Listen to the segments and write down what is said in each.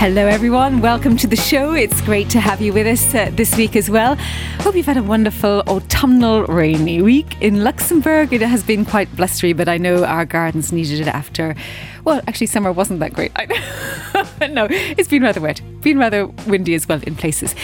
Hello, everyone. Welcome to the show. It's great to have you with us uh, this week as well. Hope you've had a wonderful autumnal rainy week in Luxembourg. It has been quite blustery, but I know our gardens needed it after. Well, actually, summer wasn't that great. no, it's been rather wet, been rather windy as well in places.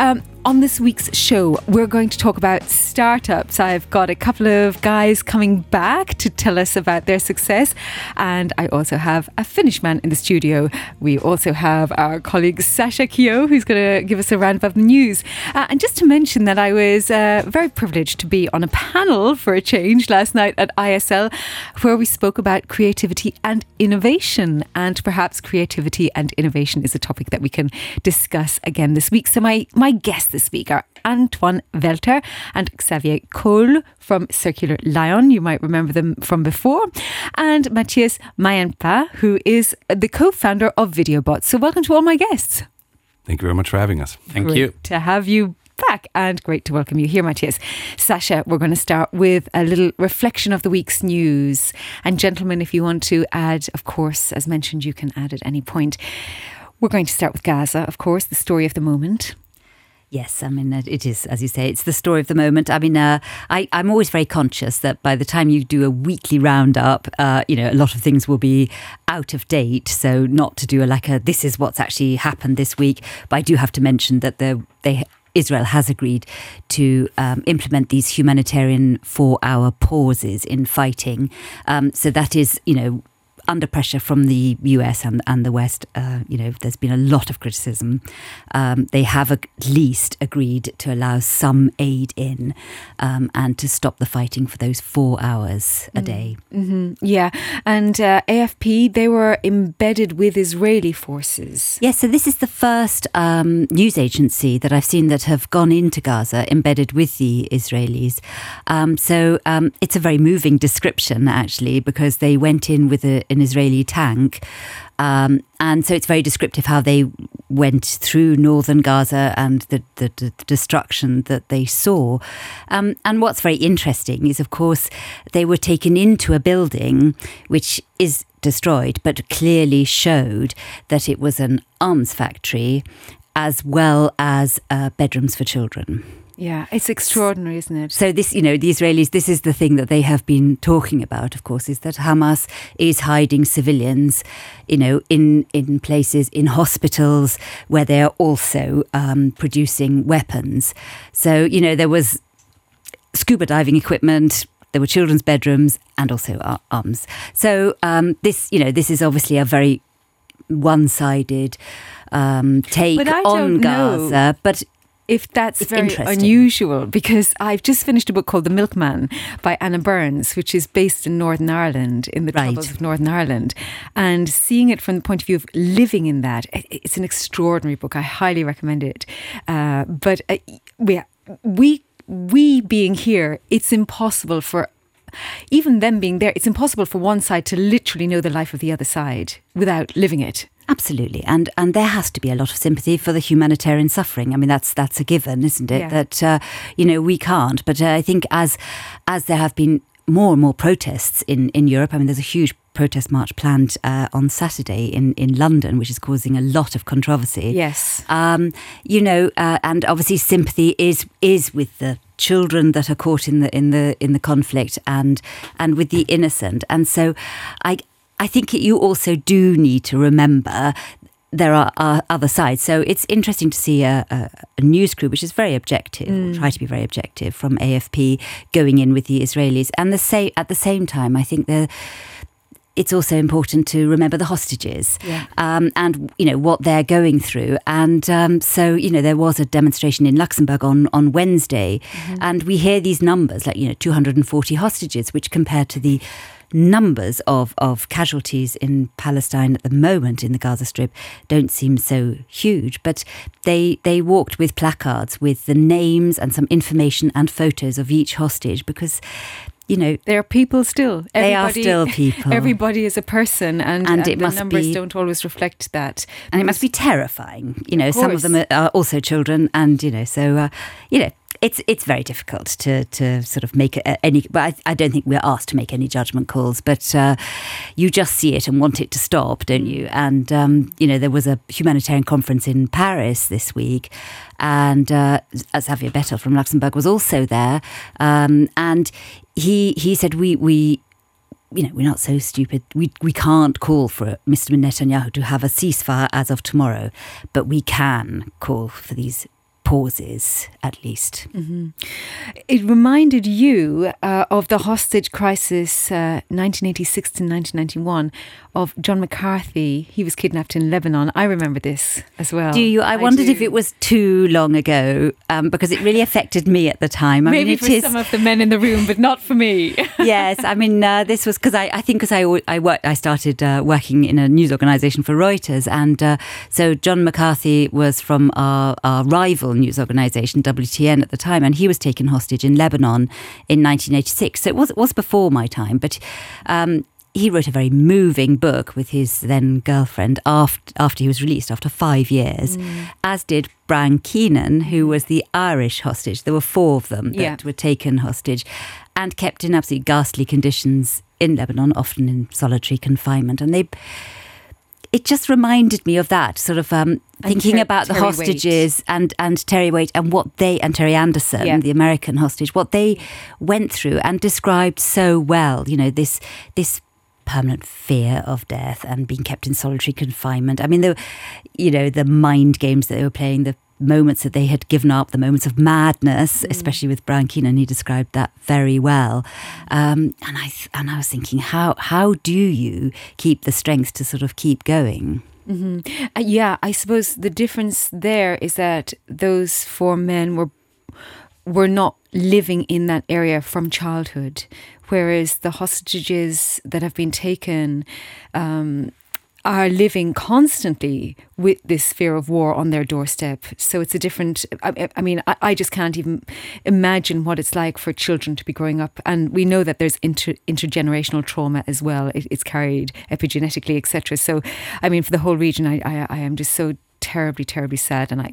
Um, on this week's show, we're going to talk about startups. I've got a couple of guys coming back to tell us about their success, and I also have a Finnish man in the studio. We also have our colleague Sasha Kehoe, who's going to give us a roundup of the news. Uh, and just to mention that I was uh, very privileged to be on a panel for a change last night at ISL, where we spoke about creativity and innovation, and perhaps creativity and innovation is a topic that we can discuss again this week. So my my guest this week are Antoine Welter and Xavier Kohll from Circu Li-ion. You might remember them from before. And Matias Mäenpää, who is the co founder of VideoBot. So, welcome to all my guests. Thank you very much for having us. Thank great you. To have you back and great to welcome you here, Matias. Sasha, we're going to start with a little reflection of the week's news. And, gentlemen, if you want to add, of course, as mentioned, you can add at any point. We're going to start with Gaza, of course, the story of the moment. Yes, I mean, it is, as you say, it's the story of the moment. I mean, uh, I, I'm always very conscious that by the time you do a weekly roundup, uh, you know, a lot of things will be out of date. So, not to do a, like a this is what's actually happened this week. But I do have to mention that the, they Israel has agreed to um, implement these humanitarian four hour pauses in fighting. Um, so that is, you know, under pressure from the US and, and the West. Uh, you know, there's been a lot of criticism. Um, they have at least agreed to allow some aid in um, and to stop the fighting for those four hours a day. Mm-hmm. Yeah. And uh, AFP, they were embedded with Israeli forces. Yes, so this is the first um, news agency that I've seen that have gone into Gaza embedded with the Israelis. Um, so um, it's a very moving description, actually, because they went in with a, an Israeli tank. Um, and so it's very descriptive how they went through northern Gaza and the, the, the destruction that they saw. Um, and what's very interesting is, of course, they were taken into a building which is destroyed, but clearly showed that it was an arms factory as well as uh, bedrooms for children. Yeah, it's extraordinary, isn't it? So this, you know, the Israelis, this is the thing that they have been talking about, of course, is that Hamas is hiding civilians, you know, in in places, in hospitals where they are also um, producing weapons. So, you know, there was scuba diving equipment. There were children's bedrooms and also arms. So um, this, you know, this is obviously a very one-sided um, take on Gaza, know. but if that's it's very unusual because I've just finished a book called The Milkman by Anna Burns, which is based in Northern Ireland, in the right. troubles of Northern Ireland. And seeing it from the point of view of living in that, it's an extraordinary book. I highly recommend it. Uh, but uh, we, we, we being here, it's impossible for even them being there, it's impossible for one side to literally know the life of the other side without living it. Absolutely, and and there has to be a lot of sympathy for the humanitarian suffering. I mean, that's that's a given, isn't it? Yeah. That uh, you know we can't. But uh, I think as as there have been more and more protests in in Europe. I mean, there's a huge protest march planned uh, on Saturday in, in London, which is causing a lot of controversy. Yes. Um, you know, uh, and obviously sympathy is is with the children that are caught in the in the in the conflict and and with the innocent. And so I I think you also do need to remember there are, are, other sides. So it's interesting to see a, a, a news crew which is very objective, mm. or try to be very objective, from AFP going in with the Israelis, and the same at the same time, I think the it's also important to remember the hostages yeah. um, and you know what they're going through. And um, so you know there was a demonstration in Luxembourg on on Wednesday, mm-hmm. and we hear these numbers like you know 240 hostages, which compared to the numbers of, of casualties in Palestine at the moment in the Gaza Strip don't seem so huge, but they they walked with placards with the names and some information and photos of each hostage because you know there are people still. Everybody, they are still people. Everybody is a person and, and, and it the must numbers be, don't always reflect that. And it must be terrifying you know of some of them are also children and you know so uh, you know it's it's very difficult to to sort of make any. But I, I don't think we're asked to make any judgment calls. But uh, you just see it and want it to stop, don't you? And um, you know, there was a humanitarian conference in Paris this week, and uh, Xavier Bettel from Luxembourg was also there, um, and he he said we we you know, we're not so stupid. We, we can't call for Mr. Netanyahu to have a ceasefire as of tomorrow, but we can call for these pauses at least. Mm-hmm. It reminded you uh, of the hostage crisis, uh, 1986 to 1991, of John McCarthy. He was kidnapped in Lebanon. I remember this as well. Do you? I, I wondered do. if it was too long ago um, because it really affected me at the time. I Maybe mean, for is... some of the men in the room, but not for me. yes, I mean uh, this was because I, I think because I I worked I started uh, working in a news organisation for Reuters, and uh, so John McCarthy was from our, our rival news organisation WTN at the time, and he was taken hostage in Lebanon in 1986. So it was it was before my time, but. Um, he wrote a very moving book with his then girlfriend after, after he was released after five years, mm. as did Brian Keenan, who was the Irish hostage. There were four of them that yeah. were taken hostage and kept in absolutely ghastly conditions in Lebanon, often in solitary confinement. And they it just reminded me of that sort of um, thinking Ter- about the hostages Waite. and and Terry Waite and what they and Terry Anderson, yeah. the American hostage, what they went through and described so well. You know this this permanent fear of death and being kept in solitary confinement. I mean, the, you know, the mind games that they were playing, the moments that they had given up, the moments of madness, mm. especially with Brian Keenan, he described that very well. Um, and I and I was thinking, how how do you keep the strength to sort of keep going? Mm-hmm. Uh, yeah, I suppose the difference there is that those four men were were not living in that area from childhood whereas the hostages that have been taken um, are living constantly with this fear of war on their doorstep. So it's a different. I, I mean, I, I, just can't even imagine what it's like for children to be growing up. And we know that there's inter, intergenerational trauma as well. It, it's carried epigenetically, etc. So, I mean, for the whole region, I, I, I am just so terribly, terribly sad. And I,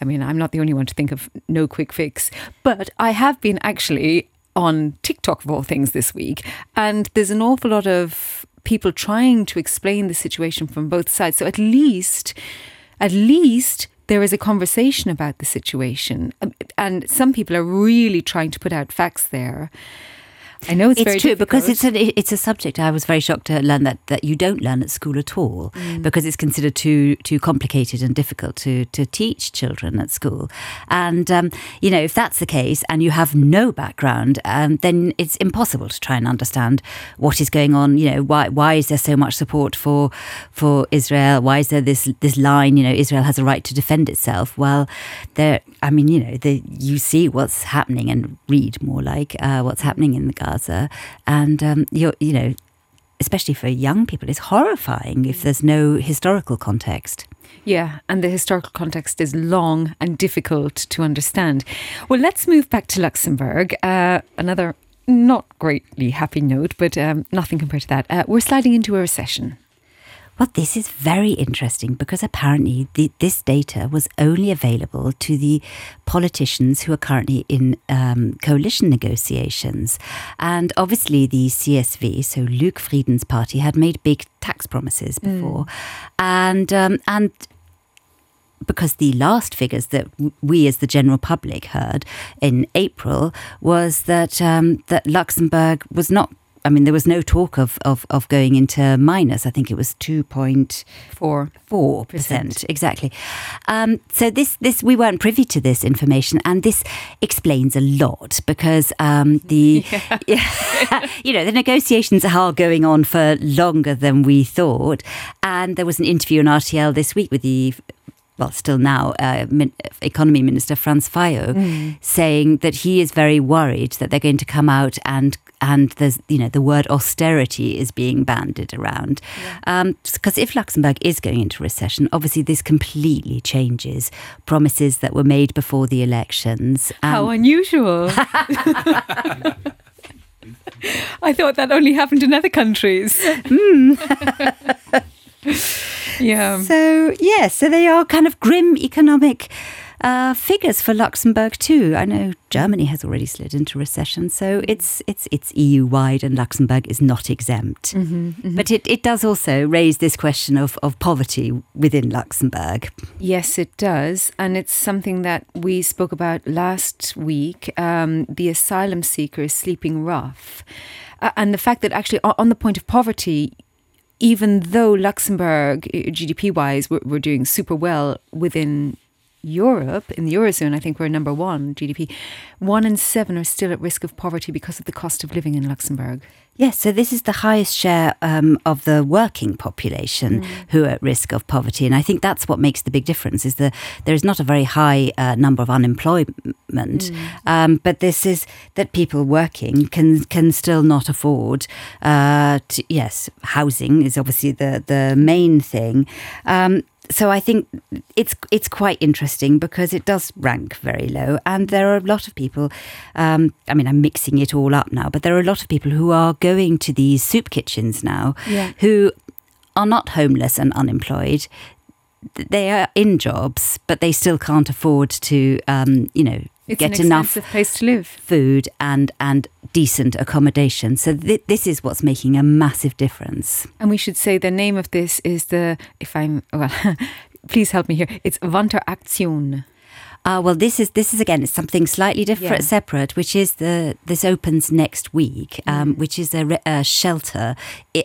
I mean, I'm not the only one to think of no quick fix, but I have been actually on TikTok of all things this week, and there's an awful lot of people trying to explain the situation from both sides. So at least, at least there is a conversation about the situation, um, and some people are really trying to put out facts there. I know it's, it's true difficult. because it's a it's a subject. I was very shocked to learn that that you don't learn at school at all mm. because it's considered too too complicated and difficult to to teach children at school. And um, you know, if that's the case, and you have no background, um, then it's impossible to try and understand what is going on. You know, why why is there so much support for for Israel? Why is there this this line? You know, Israel has a right to defend itself. Well, there. I mean, you know, the, you see what's happening and read more like uh, what's happening in the Gaza And um, you you know, especially for young people, it's horrifying if there's no historical context. Yeah, and the historical context is long and difficult to understand. Well, let's move back to Luxembourg. Uh, another not greatly happy note, but um, nothing compared to that. Uh, we're sliding into a recession. Well, this is very interesting because apparently the, this data was only available to the politicians who are currently in um, coalition negotiations. And obviously, the CSV, so Luc Frieden's party, had made big tax promises mm. before. Mm. And, um, and because the last figures that we as the general public heard in April was that um, that Luxembourg was not I mean, there was no talk of, of, of going into minus. I think it was 2.4 percent exactly. Um, so this this we weren't privy to this information, and this explains a lot because um, the yeah. you know the negotiations are going on for longer than we thought, and there was an interview on RTL this week with the well, still now, uh, Min- Economy Minister Franz Fayot, mm. saying that he is very worried that they're going to come out and and there's you know the word austerity is being banded around because yeah. um, if Luxembourg is going into recession, obviously this completely changes promises that were made before the elections. How unusual! I thought that only happened in other countries. Mm. yeah. So, yeah, so they are kind of grim economic uh, figures for Luxembourg too. I know Germany has already slid into recession, so it's it's it's EU wide, and Luxembourg is not exempt. Mm-hmm, mm-hmm. But it, it does also raise this question of, of poverty within Luxembourg. Yes, it does, and it's something that we spoke about last week. Um, the asylum seeker is sleeping rough, uh, and the fact that actually on the point of poverty even though Luxembourg, uh, GDP wise, we're, we're, doing super well within Europe, in the Eurozone, I think we're number one GDP. One in seven are still at risk of poverty because of the cost of living in Luxembourg. Yes, so this is the highest share um, of the working population mm. who are at risk of poverty, and I think that's what makes the big difference. Is that there is not a very high uh, number of unemployment, mm. um, but this is that people working can can still not afford. Uh, to, yes, housing is obviously the the main thing. Um, so I think it's it's quite interesting because it does rank very low, and there are a lot of people. Um, I mean, I'm mixing it all up now, but there are a lot of people who are going to these soup kitchens now, yeah. who are not homeless and unemployed. They are in jobs, but they still can't afford to, um, you know, it's get enough place to live, food and and decent accommodation. So th- this is what's making a massive difference. And we should say the name of this is the if I'm well, please help me here. It's Wanteraktioun uh, well, this is this is again it's something slightly different, yeah. separate, which is the this opens next week, um, mm. which is a, a, shelter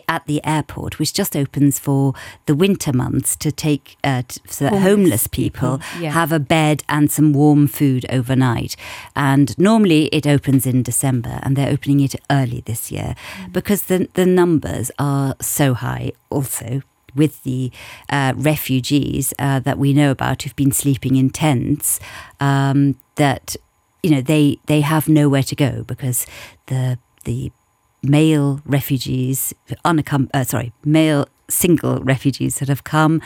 at the airport, which just opens for the winter months to take uh, to, so that homeless people, people. Yeah. have a bed and some warm food overnight. And normally it opens in December, and they're opening it early this year mm. because the the numbers are so high. Also, with the uh, refugees uh, that we know about who've been sleeping in tents um, that you know they they have nowhere to go because the the male refugees unaccom- uh, sorry male single refugees that have come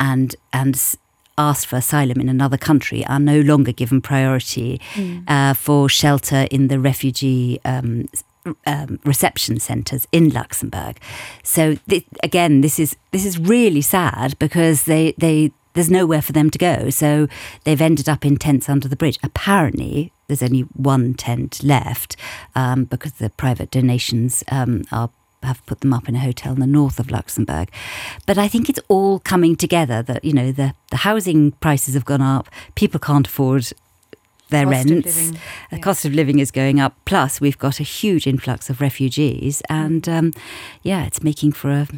and and asked for asylum in another country are no longer given priority mm. uh, for shelter in the refugee um, um, reception centres in Luxembourg. So th- again, this is this is really sad because they they there's nowhere for them to go. So they've ended up in tents under the bridge. Apparently, there's only one tent left um, because the private donations um, are have put them up in a hotel in the north of Luxembourg. But I think it's all coming together that, you know, the, the housing prices have gone up, people can't afford their cost rents. The yeah. cost of living is going up. Plus, we've got a huge influx of refugees, and mm. um, yeah, it's making for a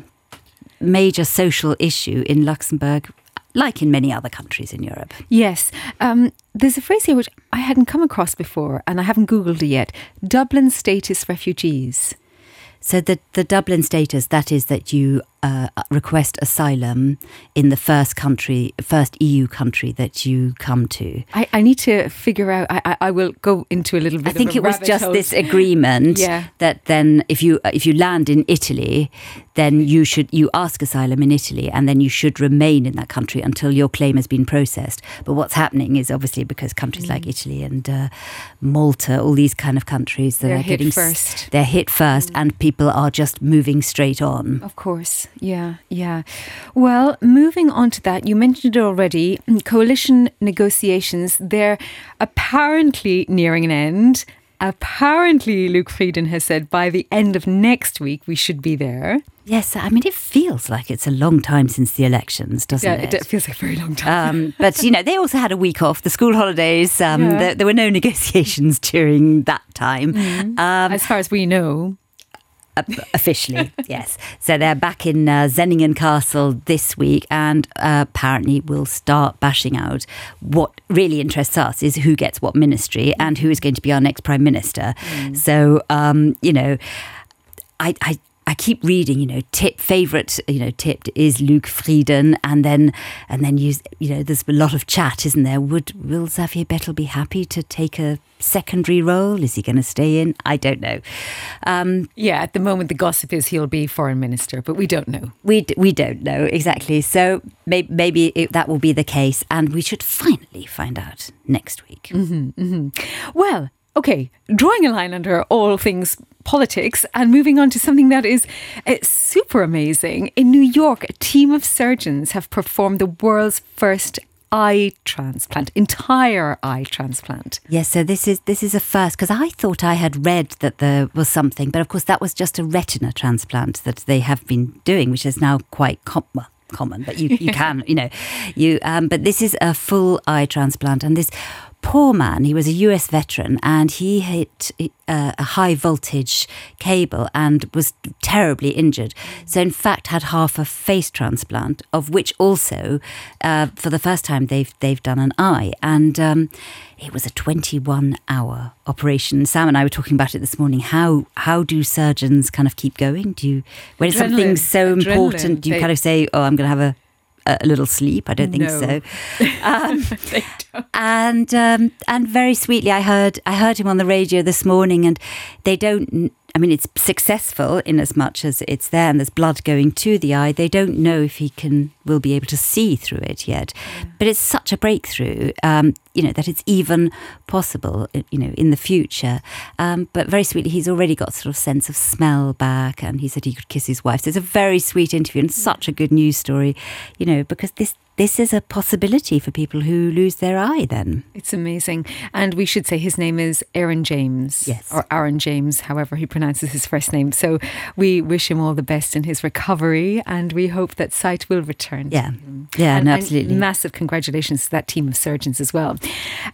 major social issue in Luxembourg. Like in many other countries in Europe. Yes. Um, there's a phrase here which I hadn't come across before and I haven't Googled it yet Dublin status refugees. So the the Dublin status that is that you uh, request asylum in the first country, first EU country that you come to. I, I need to figure out. I, I will go into a little bit. I think it was just hole. this agreement yeah. that then if you if you land in Italy, then you should you ask asylum in Italy, and then you should remain in that country until your claim has been processed. But what's happening is obviously because countries mm. like Italy and uh, Malta, all these kind of countries that they're are getting first, they're hit first, mm. and people are just moving straight on. Of course. Yeah, yeah. Well, moving on to that, you mentioned it already coalition negotiations, they're apparently nearing an end. Apparently, Luc Frieden has said by the end of next week we should be there. Yes, I mean, it feels like it's a long time since the elections, doesn't yeah, it? it feels like a very long time. Um, but, you know, they also had a week off, the school holidays. Um, yeah. there, there, were no negotiations during that time. Mm. Um, as far as we know. Officially, yes. So they're back in uh, Senningen Castle this week, and uh, apparently will start bashing out. What really interests us is who gets what ministry and who is going to be our next prime minister. Mm. So, um, you know, I, I I keep reading, you know, tip favorite, you know, tipped is Luc Frieden, and then and then you you know, there's a lot of chat, isn't there? Would will Xavier Bettel be happy to take a secondary role? Is he going to stay in? I don't know. Um, yeah, at the moment the gossip is he'll be foreign minister, but we don't know. We we don't know exactly. So maybe, maybe it, that will be the case, and we should finally find out next week. Mm-hmm, mm-hmm. Well, okay, drawing a line under all things politics and moving on to something that is uh, super amazing. In New York, a team of surgeons have performed the world's first eye transplant, entire eye transplant. Yes, so this is this is a first because I thought I had read that there was something, but of course that was just a retina transplant that they have been doing, which is now quite com- well, common. But you you can you know you um, but this is a full eye transplant, and this poor man. He was a US veteran and he hit uh, a high voltage cable and was terribly injured. So, in fact, had half a face transplant, of which also, uh, for the first time, they've they've done an eye. And um, it was a 21 hour operation. Sam and I were talking about it this morning. How how do surgeons kind of keep going? Do you when Adrenaline. something's so Adrenaline. important, do you They- kind of say, "Oh, I'm going to have a a little sleep"? I don't think No. so. Um, They don't. and um, and very sweetly, I heard I heard him on the radio this morning, and they don't. I mean, it's successful in as much as it's there, and there's blood going to the eye. They don't know if he can will be able to see through it yet, but it's such a breakthrough. Um, you know that it's even possible. uh, You know, in the future. Um, but very sweetly, he's already got sort of sense of smell back, and he said he could kiss his wife. So it's a very sweet interview and such a good news story. You know, because this this is a possibility for people who lose their eye. Then. It's amazing. And we should say his name is Aaron James. Yes. Or Aaron James, however he pronounces his first name. So we wish him all the best in his recovery and we hope that sight will return. Yeah. Mm. Yeah, And- no, absolutely. massive congratulations to that team of surgeons as well.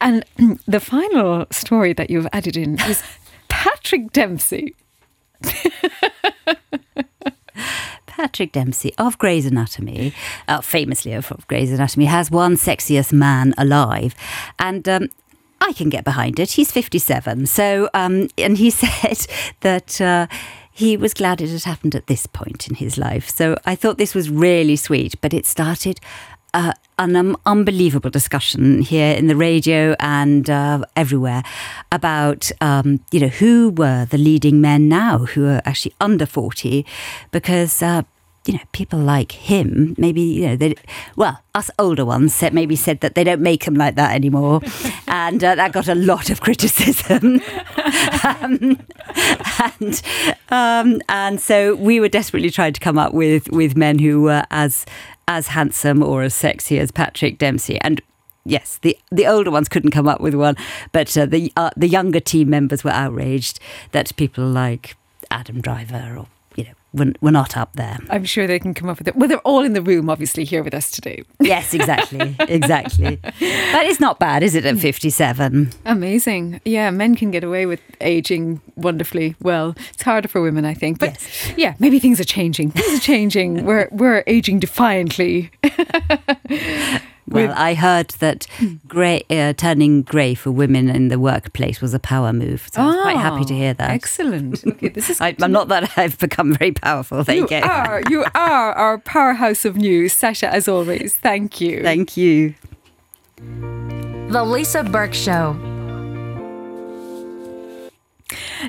And the final story that you've added in is Patrick Dempsey. Patrick Dempsey of Grey's Anatomy, uh, famously of Grey's Anatomy, has one sexiest man alive. And um, I can get behind it. He's 57. So, um, and he said that. Uh, he was glad it had happened at this point in his life. So I thought this was really sweet, but it started uh, an um, unbelievable discussion here in the radio and uh, everywhere about um, you know who were the leading men now who are actually under 40 because uh, you know people like him maybe you know they well us older ones said, maybe said that they don't make them like that anymore and uh, that got a lot of criticism um, and um, and so we were desperately trying to come up with with men who were as as handsome or as sexy as Patrick Dempsey and. Yes, the the older ones couldn't come up with one, but uh, the uh, the younger team members were outraged that people like Adam Driver or were, were not up there. I'm sure they can come up with it. Well, they're all in the room, obviously, here with us today. Yes, exactly, exactly. But it's not bad, is it? At fifty-seven, Amazing. Yeah, men can get away with aging wonderfully well. It's harder for women, I think. But Yes. yeah, maybe things are changing. Things are changing. we're we're aging defiantly. Well, I heard that grey, uh, turning grey for women in the workplace was a power move. So I was quite happy to hear that. Ah, Excellent. Okay, this is I, I'm not that I've become very powerful. There you, you are you are our powerhouse of news, Sasha. As always, thank you. Thank you. The Lisa Burke Show.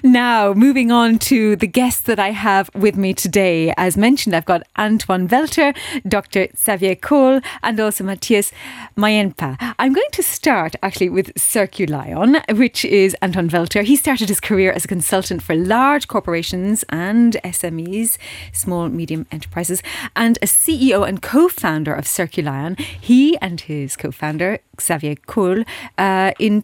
Now, moving on to the guests that I have with me today. As mentioned, I've got Antoine Welter, Dr. Xavier Kohll, and also Matias Mäenpää. I'm going to start actually with Circu Li-ion, which is Antoine Welter. He started his career as a consultant for large corporations and SMEs, small, medium enterprises, and a CEO and co founder of Circu Li-ion. He and his co founder, Xavier Kohl, uh, in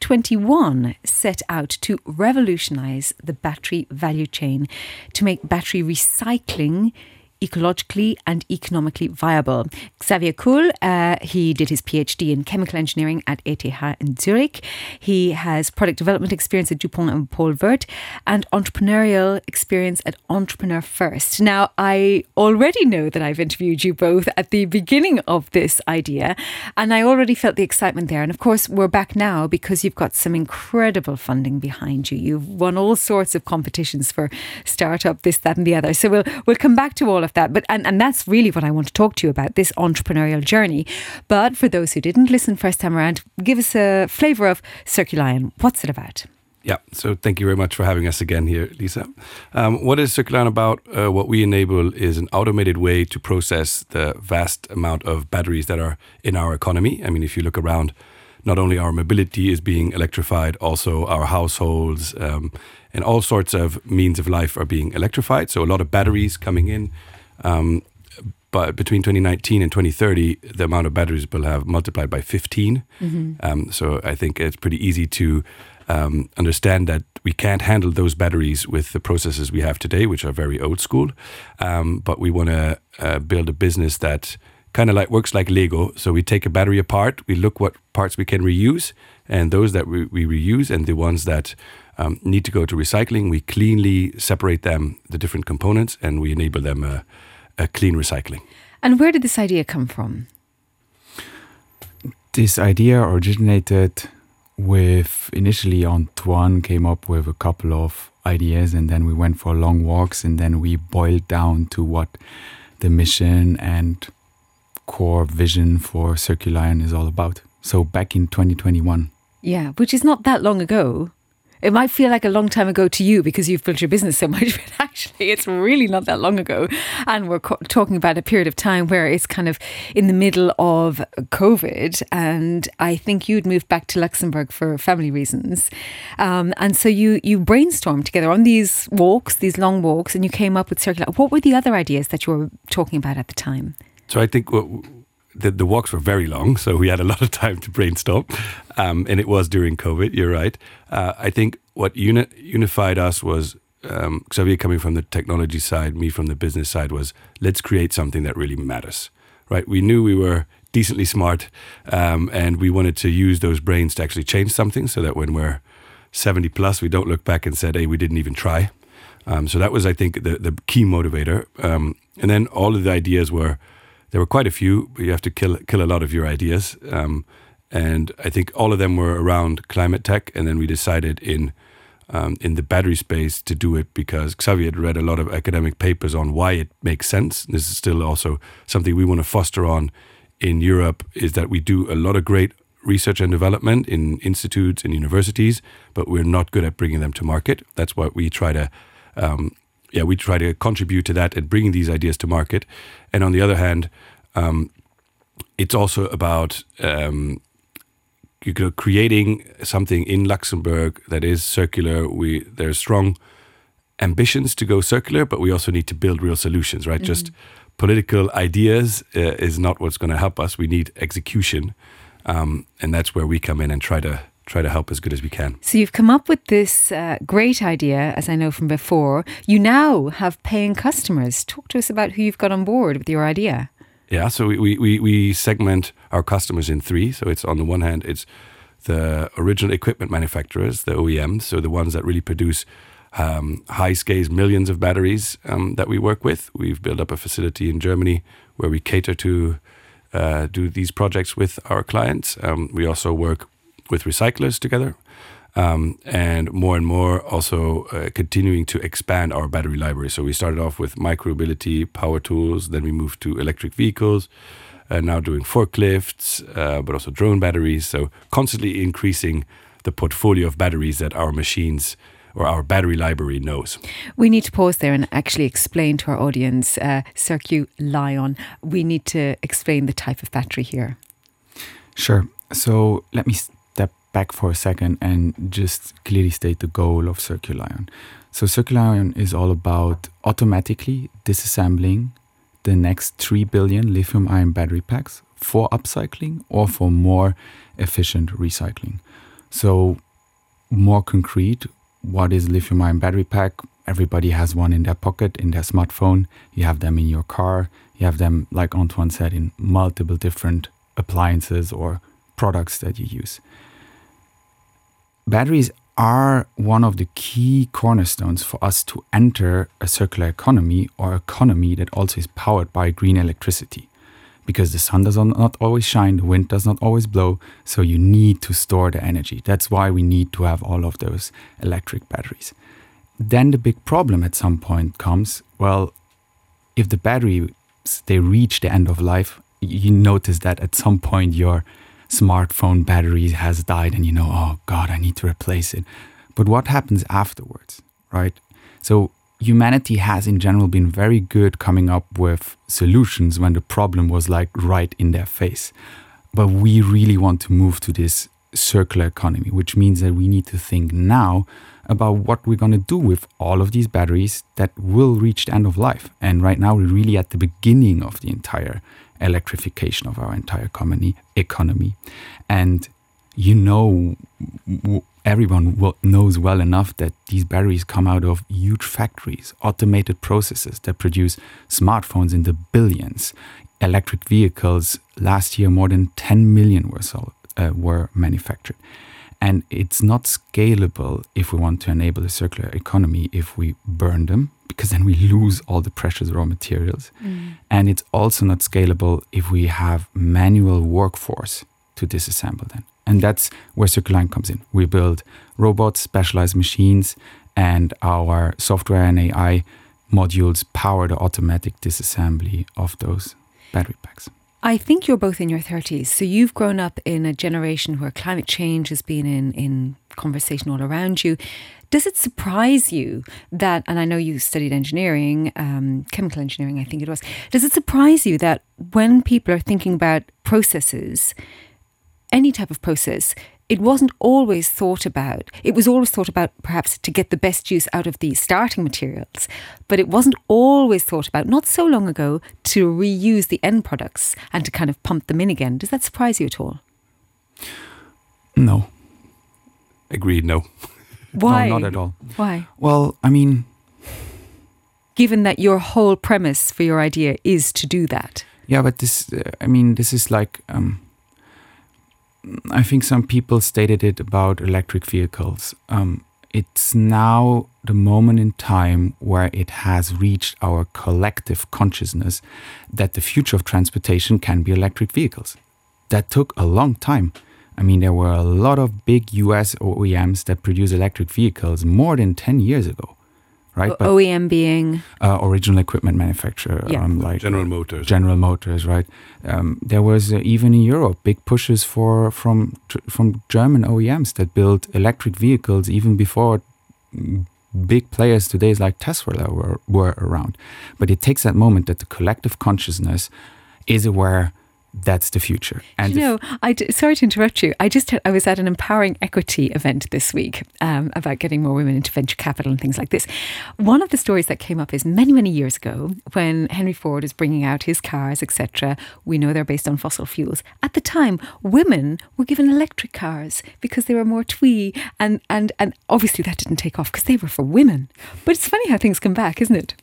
2021 set out to revolutionize the battery value chain to make battery recycling ecologically and economically viable. Xavier Kohll, uh, he did his PhD in chemical engineering at ETH in Zurich. He has product development experience at DuPont and Paul Vert and entrepreneurial experience at Entrepreneur First. Now, I already know that I've interviewed you both at the beginning of this idea, and I already felt the excitement there. And of course, we're back now because you've got some incredible funding behind you. You've won all sorts of competitions for startup, this, that, and the other. So we'll we'll come back to all of that. But and, and that's really what I want to talk to you about this entrepreneurial journey. But for those who didn't listen first time around, give us a flavour of Circu Li-ion. What's it about? Yeah, so thank you very much for having us again here, Lisa. Um, what is Circu Li-ion about? Uh, what we enable is an automated way to process the vast amount of batteries that are in our economy. I mean, if you look around, not only our mobility is being electrified, also our households um, and all sorts of means of life are being electrified. So a lot of batteries coming in. Um, but between 2019 and 2030, the amount of batteries will have multiplied by 15. Um, so I think it's pretty easy to um, understand that we can't handle those batteries with the processes we have today, which are very old school. Um, but we want to uh, build a business that kind of like works like Lego. So we take a battery apart, we look what parts we can reuse, and those that we, we reuse, and the ones that um, need to go to recycling, we cleanly separate them, the different components, and we enable them a, a clean recycling. And where did this idea come from? This idea originated with initially Antoine came up with a couple of ideas and then we went for long walks and then we boiled down to what the mission and core vision for Circu Li-ion is all about. So back in 2021. Yeah, which is not that long ago. It might feel like a long time ago to you because you've built your business so much, but actually, it's really not that long ago. And we're co- talking about a period of time where it's kind of in the middle of COVID. And I think you'd moved back to Luxembourg for family reasons. Um, and so you, you brainstormed together on these walks, these long walks, and you came up with circular. What were the other ideas that you were talking about at the time? So I think what, the, the walks were very long, so we had a lot of time to brainstorm, um, and it was during COVID. You're right. Uh, I think what uni- unified us was um, Xavier coming from the technology side, me from the business side. Was let's create something that really matters, right? We knew we were decently smart, um, and we wanted to use those brains to actually change something, so that when we're 70 plus, we don't look back and said, "Hey, we didn't even try." Um, so that was, I think, the the key motivator. Um, and then all of the ideas were there were quite a few. You have to kill kill a lot of your ideas, um, and I think all of them were around climate tech. And then we decided in um, in the battery space to do it because Xavier had read a lot of academic papers on why it makes sense. This is still also something we want to foster on in Europe. Is that we do a lot of great research and development in institutes and universities, but we're not good at bringing them to market. That's what we try to um, yeah, we try to contribute to that and bringing these ideas to market. And on the other hand, um, it's also about um, you know, creating something in Luxembourg that is circular. We there's strong ambitions to go circular, but we also need to build real solutions, right? Just political ideas uh, is not what's going to help us. We need execution, um, and that's where we come in and try to try to help as good as we can. So you've come up with this uh, great idea, as I know from before. You now have paying customers. Talk to us about who you've got on board with your idea. Yeah, so we, we, we, segment our customers in three. So it's on the one hand, it's the original equipment manufacturers, the OEMs, so the ones that really produce um, high scale millions of batteries um, that we work with. We've built up a facility in Germany where we cater to uh, do these projects with our clients. Um, we also work with recyclers together. Um, and more and more also uh, continuing to expand our battery library. So we started off with micromobility, power tools, then we moved to electric vehicles, uh, now doing forklifts, uh, but also drone batteries. So constantly increasing the portfolio of batteries that our machines or our battery library knows. We need to pause there and actually explain to our audience, uh, Circu Li-ion, we need to explain the type of battery here. Sure. So let me step back for a second and just clearly state the goal of Circu Li-ion. So Circu Li-ion is all about automatically disassembling the next 3 billion lithium ion battery packs for upcycling or for more efficient recycling. So more concrete, what is lithium ion battery pack? Everybody has one in their pocket, in their smartphone. You have them in your car. You have them, like Antoine said, in multiple different appliances or products that you use. Batteries are one of the key cornerstones for us to enter a circular economy or economy that also is powered by green electricity. Because the sun does not always shine, the wind does not always blow, so you need to store the energy. That's why we need to have all of those electric batteries. Then the big problem at some point comes well, if the batteries they reach the end of life, you notice that at some point your smartphone battery has died and you know, oh God, I need to replace it. But what happens afterwards, right? So humanity has in general been very good coming up with solutions when the problem was like right in their face. But we really want to move to this circular economy, which means that we need to think now about what we're going to do with all of these batteries that will reach the end of life. And right now, we're really at the beginning of the entire electrification of our entire economy. economy. And you know, everyone knows well enough that these batteries come out of huge factories, automated processes that produce smartphones in the billions. Electric vehicles last year, more than 10 million were sold, uh, were manufactured. And it's not scalable if we want to enable a circular economy if we burn them, because then we lose all the precious raw materials. Mm. And it's also not scalable if we have manual workforce to disassemble them. And that's where Circu Li-ion comes in. We build robots, specialized machines, and our software and AI modules power the automatic disassembly of those battery packs. I think you're both in your 30s. So you've grown up in a generation where climate change has been in, in conversation all around you. Does it surprise you that, and I know you studied engineering, um, chemical engineering, I think it was, does it surprise you that when people are thinking about processes, any type of process, it wasn't always thought about. It was always thought about perhaps to get the best use out of the starting materials, but it wasn't always thought about, not so long ago, to reuse the end products and to kind of pump them in again. Does that surprise you at all? No. Agreed, no. Why? No, not at all. Why? Well, I mean, given that your whole premise for your idea is to do that. Yeah, but this, uh, I mean, this is like. Um, I think some people stated it about electric vehicles. Um, it's now the moment in time where it has reached our collective consciousness that the future of transportation can be electric vehicles. That took a long time. I mean, there were a lot of big US OEMs that produce electric vehicles more than 10 years ago right? But, OEM being uh, original equipment manufacturer, yeah. um, like General Motors. General Motors, right? Um, there was uh, even in Europe big pushes for from from German OEMs that built electric vehicles even before big players today like Tesla were, were around. But it takes that moment that the collective consciousness is aware that's the future. And you know, I d- sorry to interrupt you. I just I was at an empowering equity event this week um, about getting more women into venture capital and things like this. One of the stories that came up is many many years ago when Henry Ford is bringing out his cars, etc. We know they're based on fossil fuels. At the time, women were given electric cars because they were more twee, and and and obviously that didn't take off because they were for women. But it's funny how things come back, isn't it?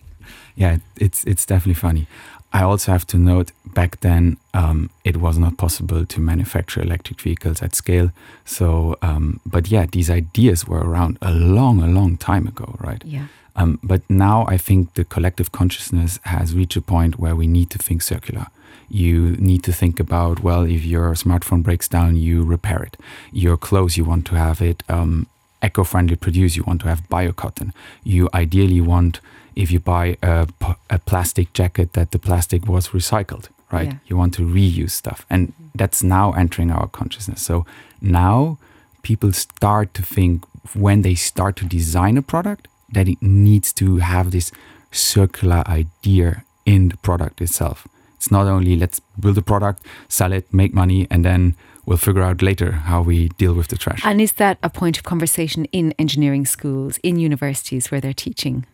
Yeah, it's it's definitely funny. I also have to note back then um, it was not possible to manufacture electric vehicles at scale. So, um, but yeah, these ideas were around a long, a long time ago, right? Yeah. Um, but now I think the collective consciousness has reached a point where we need to think circular. You need to think about well, if your smartphone breaks down, you repair it. Your clothes, you want to have it um, eco-friendly produced. You want to have bio cotton. You ideally want if you buy a, a plastic jacket that the plastic was recycled, right? Yeah. You want to reuse stuff. And mm-hmm. that's now entering our consciousness. So now people start to think when they start to design a product that it needs to have this circular idea in the product itself. It's not only let's build a product, sell it, make money, and then we'll figure out later how we deal with the trash. And is that a point of conversation in engineering schools, in universities where they're teaching?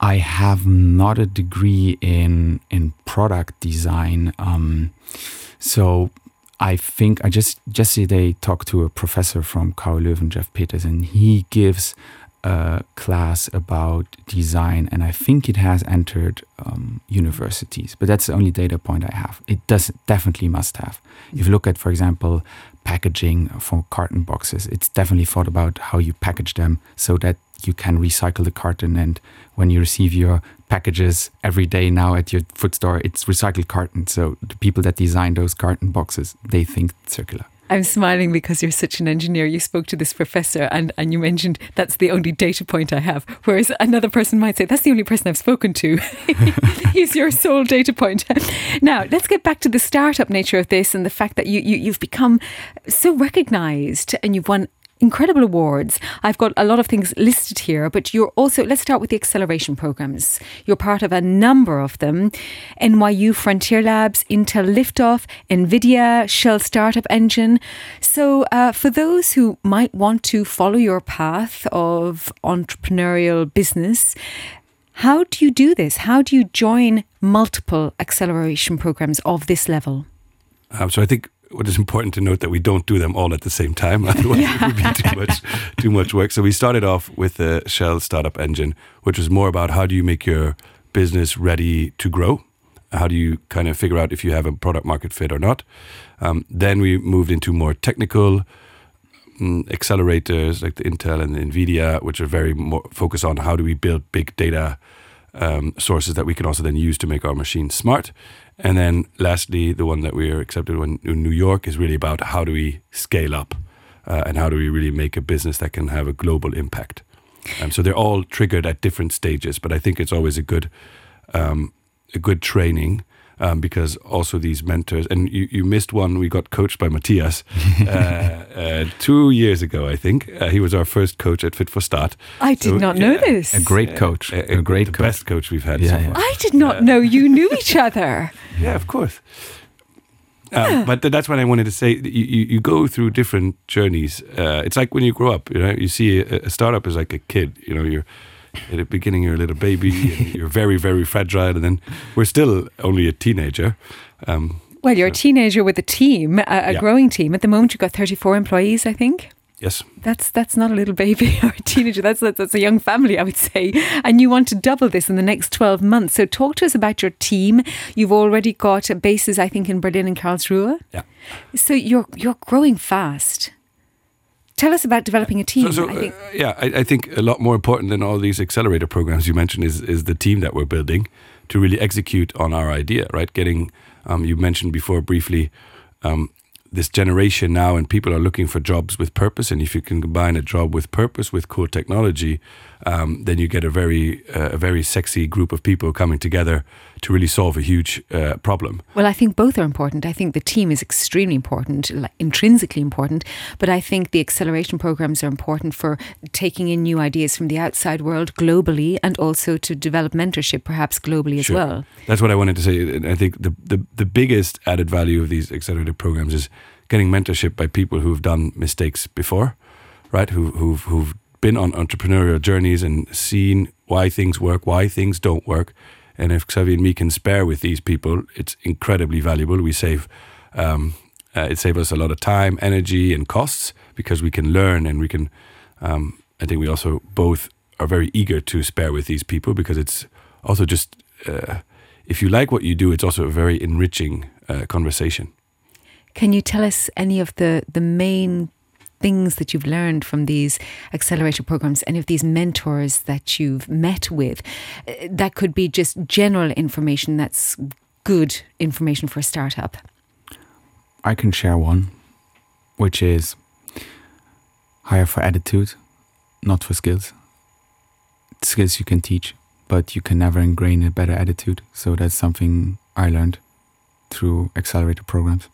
I have not a degree in in product design, um, so I think I just yesterday talked to a professor from KU Leuven, Jeff Peters, and he gives a class about design, and I think it has entered um, universities. But that's the only data point I have. It does definitely must have. If you look at, for example, packaging for carton boxes, it's definitely thought about how you package them so that you can recycle the carton and when you receive your packages every day now at your food store it's recycled carton so the people that design those carton boxes they think circular I'm smiling because you're such an engineer. You spoke to this professor and, and you mentioned that's the only data point I have. Whereas another person might say, that's the only person I've spoken to. He's your sole data point. now, let's get back to the startup nature of this and the fact that you, you, you've become so recognized and you've won incredible awards. I've got a lot of things listed here, but you're also, let's start with the acceleration programs. You're part of a number of them NYU Frontier Labs, Intel Liftoff, NVIDIA, Shell Startup Engine. So, uh, for those who might want to follow your path of entrepreneurial business, how do you do this? How do you join multiple acceleration programs of this level? Um, so I think what is important to note that we don't do them all at the same time. Otherwise, it would be too much, too much work. So we started off with the Shell Startup Engine, which was more about how do you make your business ready to grow. How do you kind of figure out if you have a product market fit or not? Um, then we moved into more technical um, accelerators like the Intel and the NVIDIA, which are very more focused on how do we build big data um, sources that we can also then use to make our machines smart. And then lastly, the one that we are accepted in, in New York is really about how do we scale up uh, and how do we really make a business that can have a global impact. Um, so they're all triggered at different stages, but I think it's always a good um, a good training um, because also these mentors and you, you missed one we got coached by Matias uh, uh, two years ago I think uh, he was our first coach at Fit for Start I did So, not know this. A great coach. A, great the coach. best coach we've had Yeah, so yeah. far. I did not know you knew each other. Yeah, of course. Um, but th- that's what I wanted to say. You, you, you go through different journeys. Uh, it's like when you grow up. You know, you see a, a startup is like a kid. You know, you're at the beginning you're a little baby. you're very very fragile, and then we're still only a teenager. Um, Well, you're a teenager with a team, a, a Yeah. growing team. At the moment, you've got 34 employees, I think. Yes, That's that's not a little baby or a teenager. That's, that's that's a young family, I would say. And you want to double this in the next 12 months. So talk to us about your team. You've already got bases, I think, in Berlin and Karlsruhe. yeah. So you're you're growing fast. Tell us about developing a team. So, so I uh, think yeah, I, I think a lot more important than all these accelerator programs you mentioned is is the team that we're building to really execute on our idea. Right, getting um, you mentioned before briefly. Um, this generation now, and people are looking for jobs with purpose. And if you can combine a job with purpose with cool technology, um, then you get a very, uh, a very sexy group of people coming together to really solve a huge uh, problem. Well, I think both are important. I think the team is extremely important, like intrinsically important, but I think the acceleration programs are important for taking in new ideas from the outside world globally and also to develop mentorship perhaps globally as Sure. well. That's what I wanted to say. And I think the, the, the biggest added value of these accelerated programs is getting mentorship by people who've done mistakes before, right? Who, who've, who've been on entrepreneurial journeys and seen why things work, why things don't work. And if Xavier and me can spare with these people, it's incredibly valuable. We save, um, uh, it saves us a lot of time, energy, and costs because we can learn and we can. Um, I think we also both are very eager to spare with these people because it's also just uh, if you like what you do, it's also a very enriching uh, conversation. Can you tell us any of the, the main things that you've learned from these accelerator programs, any of these mentors that you've met with? Uh, That could be just general information that's good information for a startup. I can share one, which is hire for attitude, not for skills. Skills you can teach, but you can never ingrain a better attitude. So that's something I learned through accelerator programs,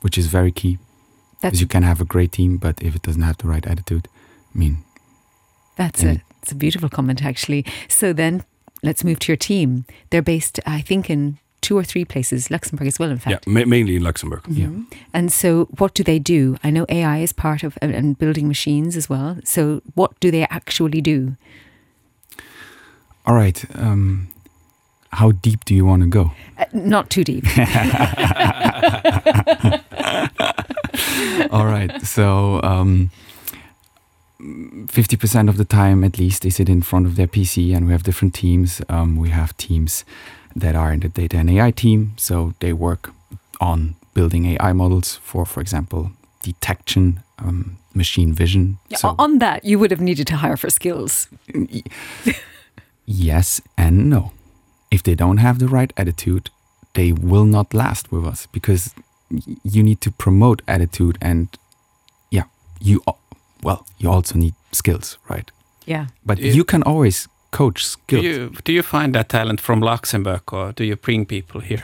which is very key. That's Because you can have a great team, but if it doesn't have the right attitude, I mean, That's And- a it's a beautiful comment actually. So then let's move to your team. They're based, I think, in two or three places, Luxembourg as well, in Yeah, fact. ma- mainly in Luxembourg. yeah. And so what do they do? I know AI is part of and- and building machines as well. So what do they actually do? All right. Um, how deep do you want to go? Uh, not too deep. All right. So, um, 50% of the time, at least, they sit in front of their PC, and we have different teams. Um, we have teams that are in the data and AI team. So, they work on building AI models for, for example, detection, um, machine vision. Yeah, so, on that, you would have needed to hire for skills. yes and no. If they don't have the right attitude, they will not last with us because you need to promote attitude and yeah, you well, you also need skills, right? Yeah. But Yeah. you can always coach Do skills. you, do you find that talent from Luxembourg or do you bring people here?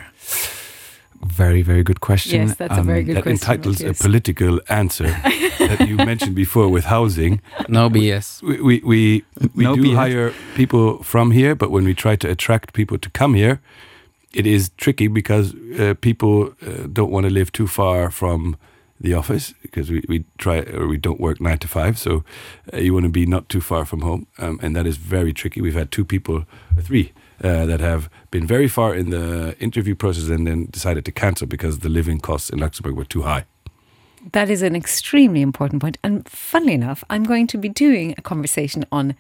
Very, very good question. Yes, that's a very good that question. entitles a political answer that you mentioned before with housing. No BS. We we we, we No do BS. hire people from here, but when we try to attract people to come here, it is tricky because uh, people uh, don't want to live too far from the office because we, we try or we don't work nine to five, so uh, you want to be not too far from home, um, and that is very tricky. We've had two people, uh, three. Uh, that have been very far in the interview process and then decided to cancel because the living costs in Luxembourg were too high. That is an extremely important point. And funnily enough, I'm going to be doing a conversation on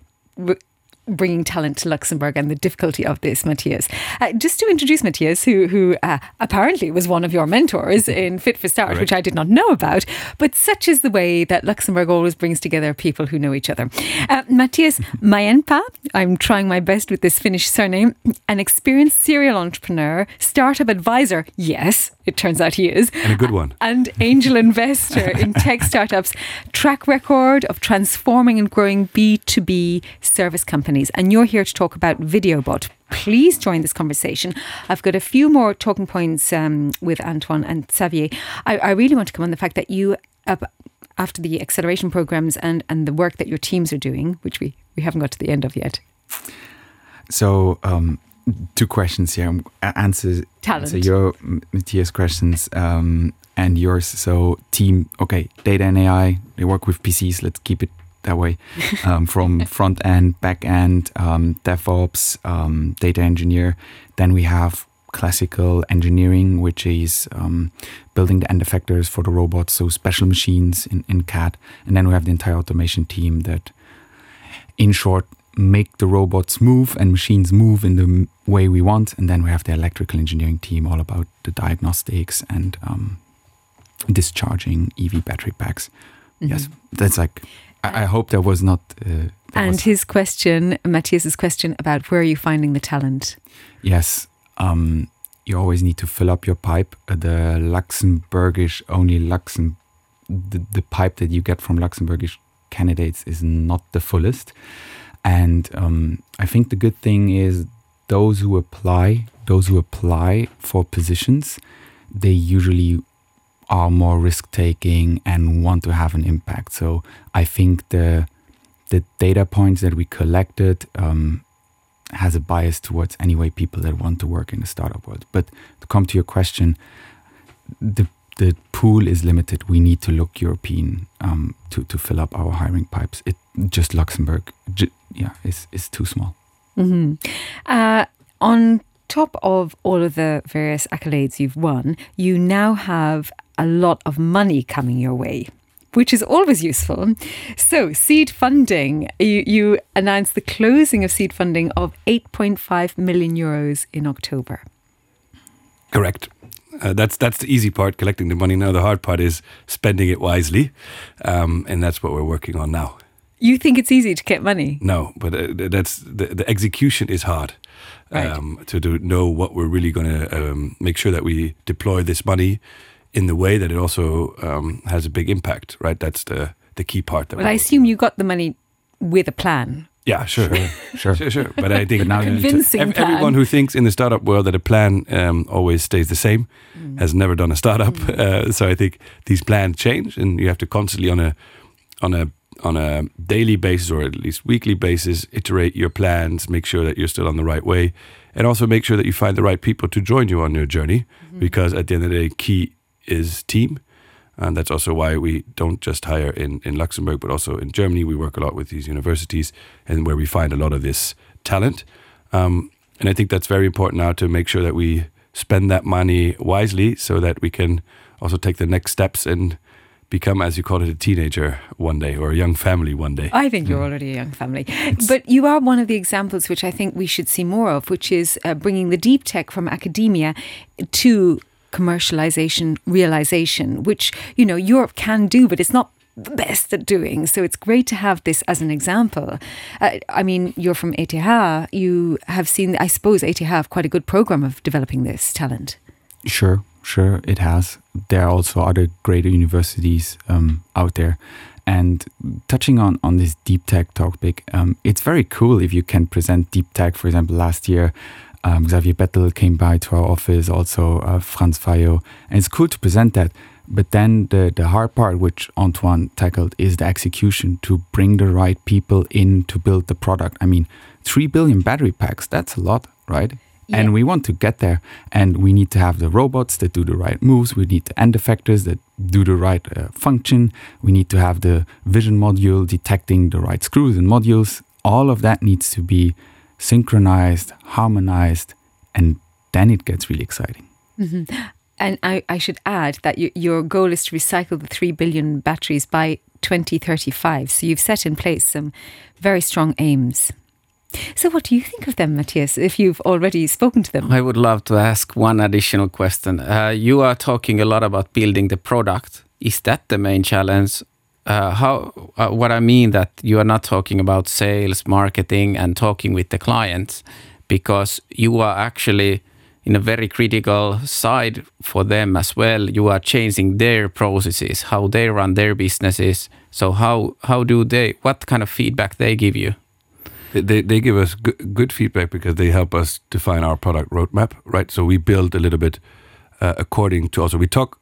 bringing talent to Luxembourg and the difficulty of this, Matias. Uh, just to introduce Matias, who, who uh, apparently was one of your mentors in Fit for Start, Correct. which I did not know about. But such is the way that Luxembourg always brings together people who know each other. Uh, Matias Mäenpää, I'm trying my best with this Finnish surname, an experienced serial entrepreneur, startup advisor. Yes, it turns out he is And a good one. and angel investor in tech startups, track record of transforming and growing B2B service companies. And you're here to talk about VideoBot. Please join this conversation. I've got a few more talking points um, with Antoine and Xavier. I, I really want to come on the fact that you, uh, after the acceleration programs and, and the work that your teams are doing, which we, we haven't got to the end of yet, So, um, two questions here. Answer, Talent. answer your Matias questions um, and yours. So, team, okay, data and AI, they work with PCs. Let's keep it that way. Um, from front end, back end, um, DevOps, um, data engineer. Then we have classical engineering, which is um, building the end effectors for the robots, so special machines in, in CAD. And then we have the entire automation team that in short, make the robots move and machines move in the way we want. And then we have the electrical engineering team, all about the diagnostics and um, discharging EV battery packs. Yes, that's like. I, I hope that was not. Uh, that and was- his question, Matias's question about where are you finding the talent? yes, um, you always need to fill up your pipe. Uh, the Luxembourgish only Luxem, the, the pipe that you get from Luxembourgish candidates is not the fullest. And um, I think the good thing is those who apply, those who apply for positions, they usually are more risk taking and want to have an impact. So I think the the data points that we collected um, has a bias towards anyway people that want to work in the startup world. But to come to your question, the the pool is limited. We need to look European um, to to fill up our hiring pipes. It just Luxembourg, ju- yeah, is is too small. hmm Uh, on top of all of the various accolades you've won, you now have a lot of money coming your way. Which is always useful. So, seed funding, you, you announced the closing of seed funding of 8.5 million euros in October. Correct. Uh, that's that's the easy part, collecting the money. Now the hard part is spending it wisely, um, and that's what we're working on now. You think it's easy to get money? No, but uh, that's the, the execution is hard. Right. Um, to do, know what we're really going to um, make sure that we deploy this money in the way that it also um, has a big impact. Right. That's the the key part. That Well, we're I assume you got the money with a plan. Yeah, sure. Sure. Sure, sure. But I think But now you need to- Convincing ev- plan. everyone who thinks in the startup world that a plan um, always stays the same has never done a startup. Uh, so I think these plans change, and you have to constantly on a on a on a daily basis or at least weekly basis iterate your plans, make sure that you're still on the right way, and also make sure that you find the right people to join you on your journey. Because at the end of the day, key is team. And that's also why we don't just hire in, in Luxembourg, but also in Germany. We work a lot with these universities and where we find a lot of this talent. Um, and I think that's very important now to make sure that we spend that money wisely so that we can also take the next steps and become, as you call it, a teenager one day or a young family one day. I think you're already a young family. But you are one of the examples which I think we should see more of, which is uh, bringing the deep tech from academia to commercialization, realization, which, you know, Europe can do, but it's not the best at doing. So it's great to have this as an example. Uh, I mean, you're from ETH. You have seen, I suppose, ETH have quite a good program of developing this talent. Sure, sure, it has. There are also other great universities um, out there. And touching on, on this deep tech topic, um, it's very cool if you can present deep tech. For example, last year Um, Xavier Bettel came by to our office, also uh, Franz Fayot. And it's cool to present that. But then the, the hard part, which Antoine tackled, is the execution to bring the right people in to build the product. I mean, 3 billion battery packs, that's a lot, right? Yeah. And we want to get there. And we need to have the robots that do the right moves. We need the end effectors that do the right uh, function. We need to have the vision module detecting the right screws and modules. All of that needs to be synchronized, harmonized, and then it gets really exciting. And I, I should add that you, your goal is to recycle the 3 billion batteries by 2035. So you've set in place some very strong aims. So, what do you think of them, Matias, if you've already spoken to them? I would love to ask one additional question. Uh, you are talking a lot about building the product. Is that the main challenge? Uh, how? Uh, what I mean that you are not talking about sales, marketing, and talking with the clients, because you are actually in a very critical side for them as well. You are changing their processes, how they run their businesses. So how how do they? What kind of feedback they give you? They- they, give us good, good feedback because they help us define our product roadmap, right? So we build a little bit uh, according to also we talk.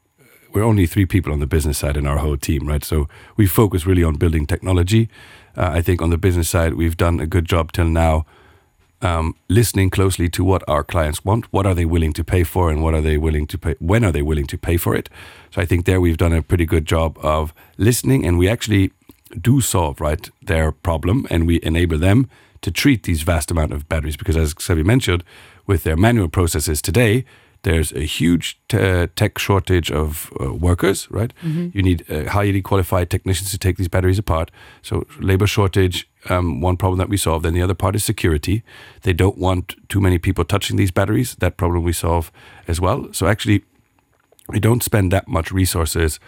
We're only three people on the business side in our whole team, right? So we focus really on building technology. Uh, I think on the business side, we've done a good job till now, um, listening closely to what our clients want. What are they willing to pay for, and what are they willing to pay? When are they willing to pay for it? So I think there we've done a pretty good job of listening, and we actually do solve right their problem and we enable them to treat these vast amount of batteries because as Xavier mentioned with their manual processes today there's a huge t- tech shortage of uh, workers right? You need uh, highly qualified technicians to take these batteries apart. So labor shortage um, one problem that we solve. Then the other part is security. They don't want too many people touching these batteries. That problem we solve as well. So actually we don't spend that much resources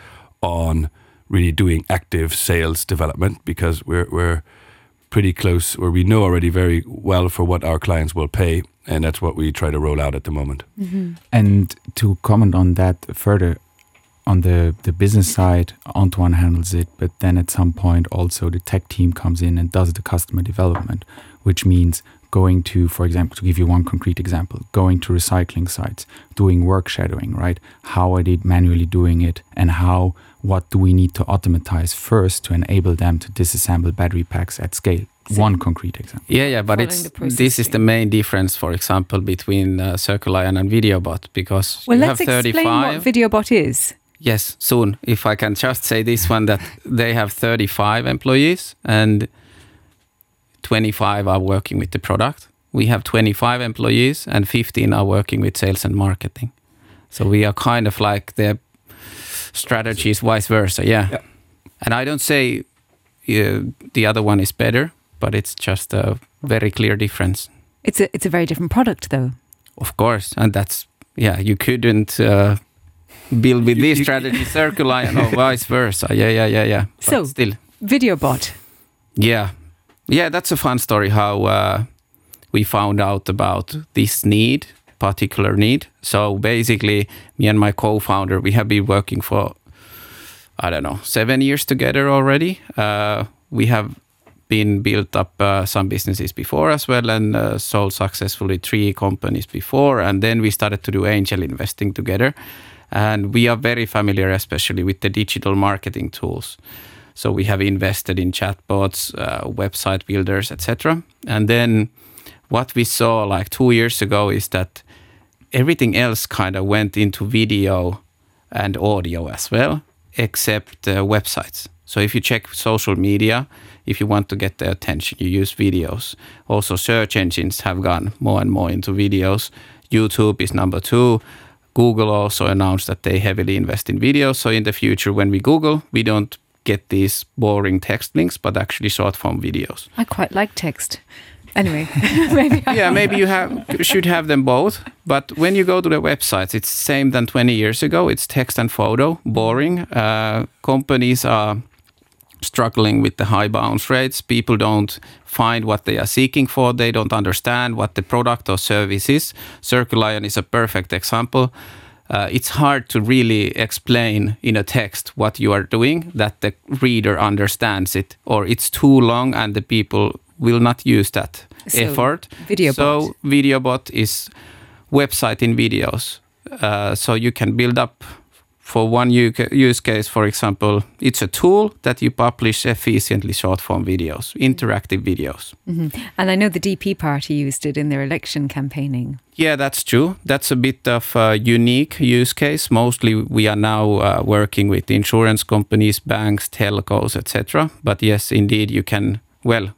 on really doing active sales development because we're we're pretty close or we know already very well for what our clients will pay and that's what we try to roll out at the moment. Mm-hmm. And to comment on that further, on the, the business side, Antoine handles it, but then at some point also the tech team comes in and does the customer development, which means going to, for example, to give you one concrete example, going to recycling sites, doing work shadowing, right? How are they manually doing it and how, what do we need to automatize first to enable them to disassemble battery packs at scale? One concrete example. Yeah, yeah, but it's this is the main difference, for example, between uh, Circu Li-ion and VideoBot because Well, you let's have explain 35. what VideoBot is. yes, soon. If I can just say this one, that they have 35 employees and 25 are working with the product. We have 25 employees and 15 are working with sales and marketing. So we are kind of like the strategies, vice versa. Yeah. Yeah. And I don't say uh, the other one is better, but it's just a very clear difference. It's a it's a very different product, though. Of course, and that's yeah. You couldn't uh, build with this strategy Circu Li-ion or vice versa. Yeah, yeah, yeah, yeah. But So- still, VideoBot. yeah, yeah. That's a fun story. How uh, we found out about this need, particular need. So basically, me and my co-founder, we have been working for I don't know seven years together already. Uh, we have been built up uh, some businesses before as well and uh, sold successfully three companies before and then we started to do angel investing together and we are very familiar especially with the digital marketing tools so we have invested in chatbots uh, website builders etc and then what we saw like two years ago is that everything else kind of went into video and audio as well, except uh, websites. So if you check social media, if you want to get the attention, you use videos. Also, search engines have gone more and more into videos. YouTube is number two. Google also announced that they heavily invest in videos. So in the future, when we Google, we don't get these boring text links, but actually short form videos. I quite like text. Anyway, maybe yeah, maybe you have should have them both. But when you go to the websites, it's same than 20 years ago. It's text and photo, boring. Uh, companies are struggling with the high bounce rates. People don't find what they are seeking for. They don't understand what the product or service is. Circu Li-ion is a perfect example. Uh, it's hard to really explain in a text what you are doing that the reader understands it, or it's too long and the people will not use that. So, effort. VideoBot. So VideoBot is website in videos. Uh, so you can build up for one use case, for example, it's a tool that you publish efficiently short form videos, interactive videos. And I know the DP party used it in their election campaigning. Yeah, that's true. That's a bit of a unique use case. Mostly we are now uh, working with insurance companies, banks, telcos, etc. But yes, indeed, you can, well,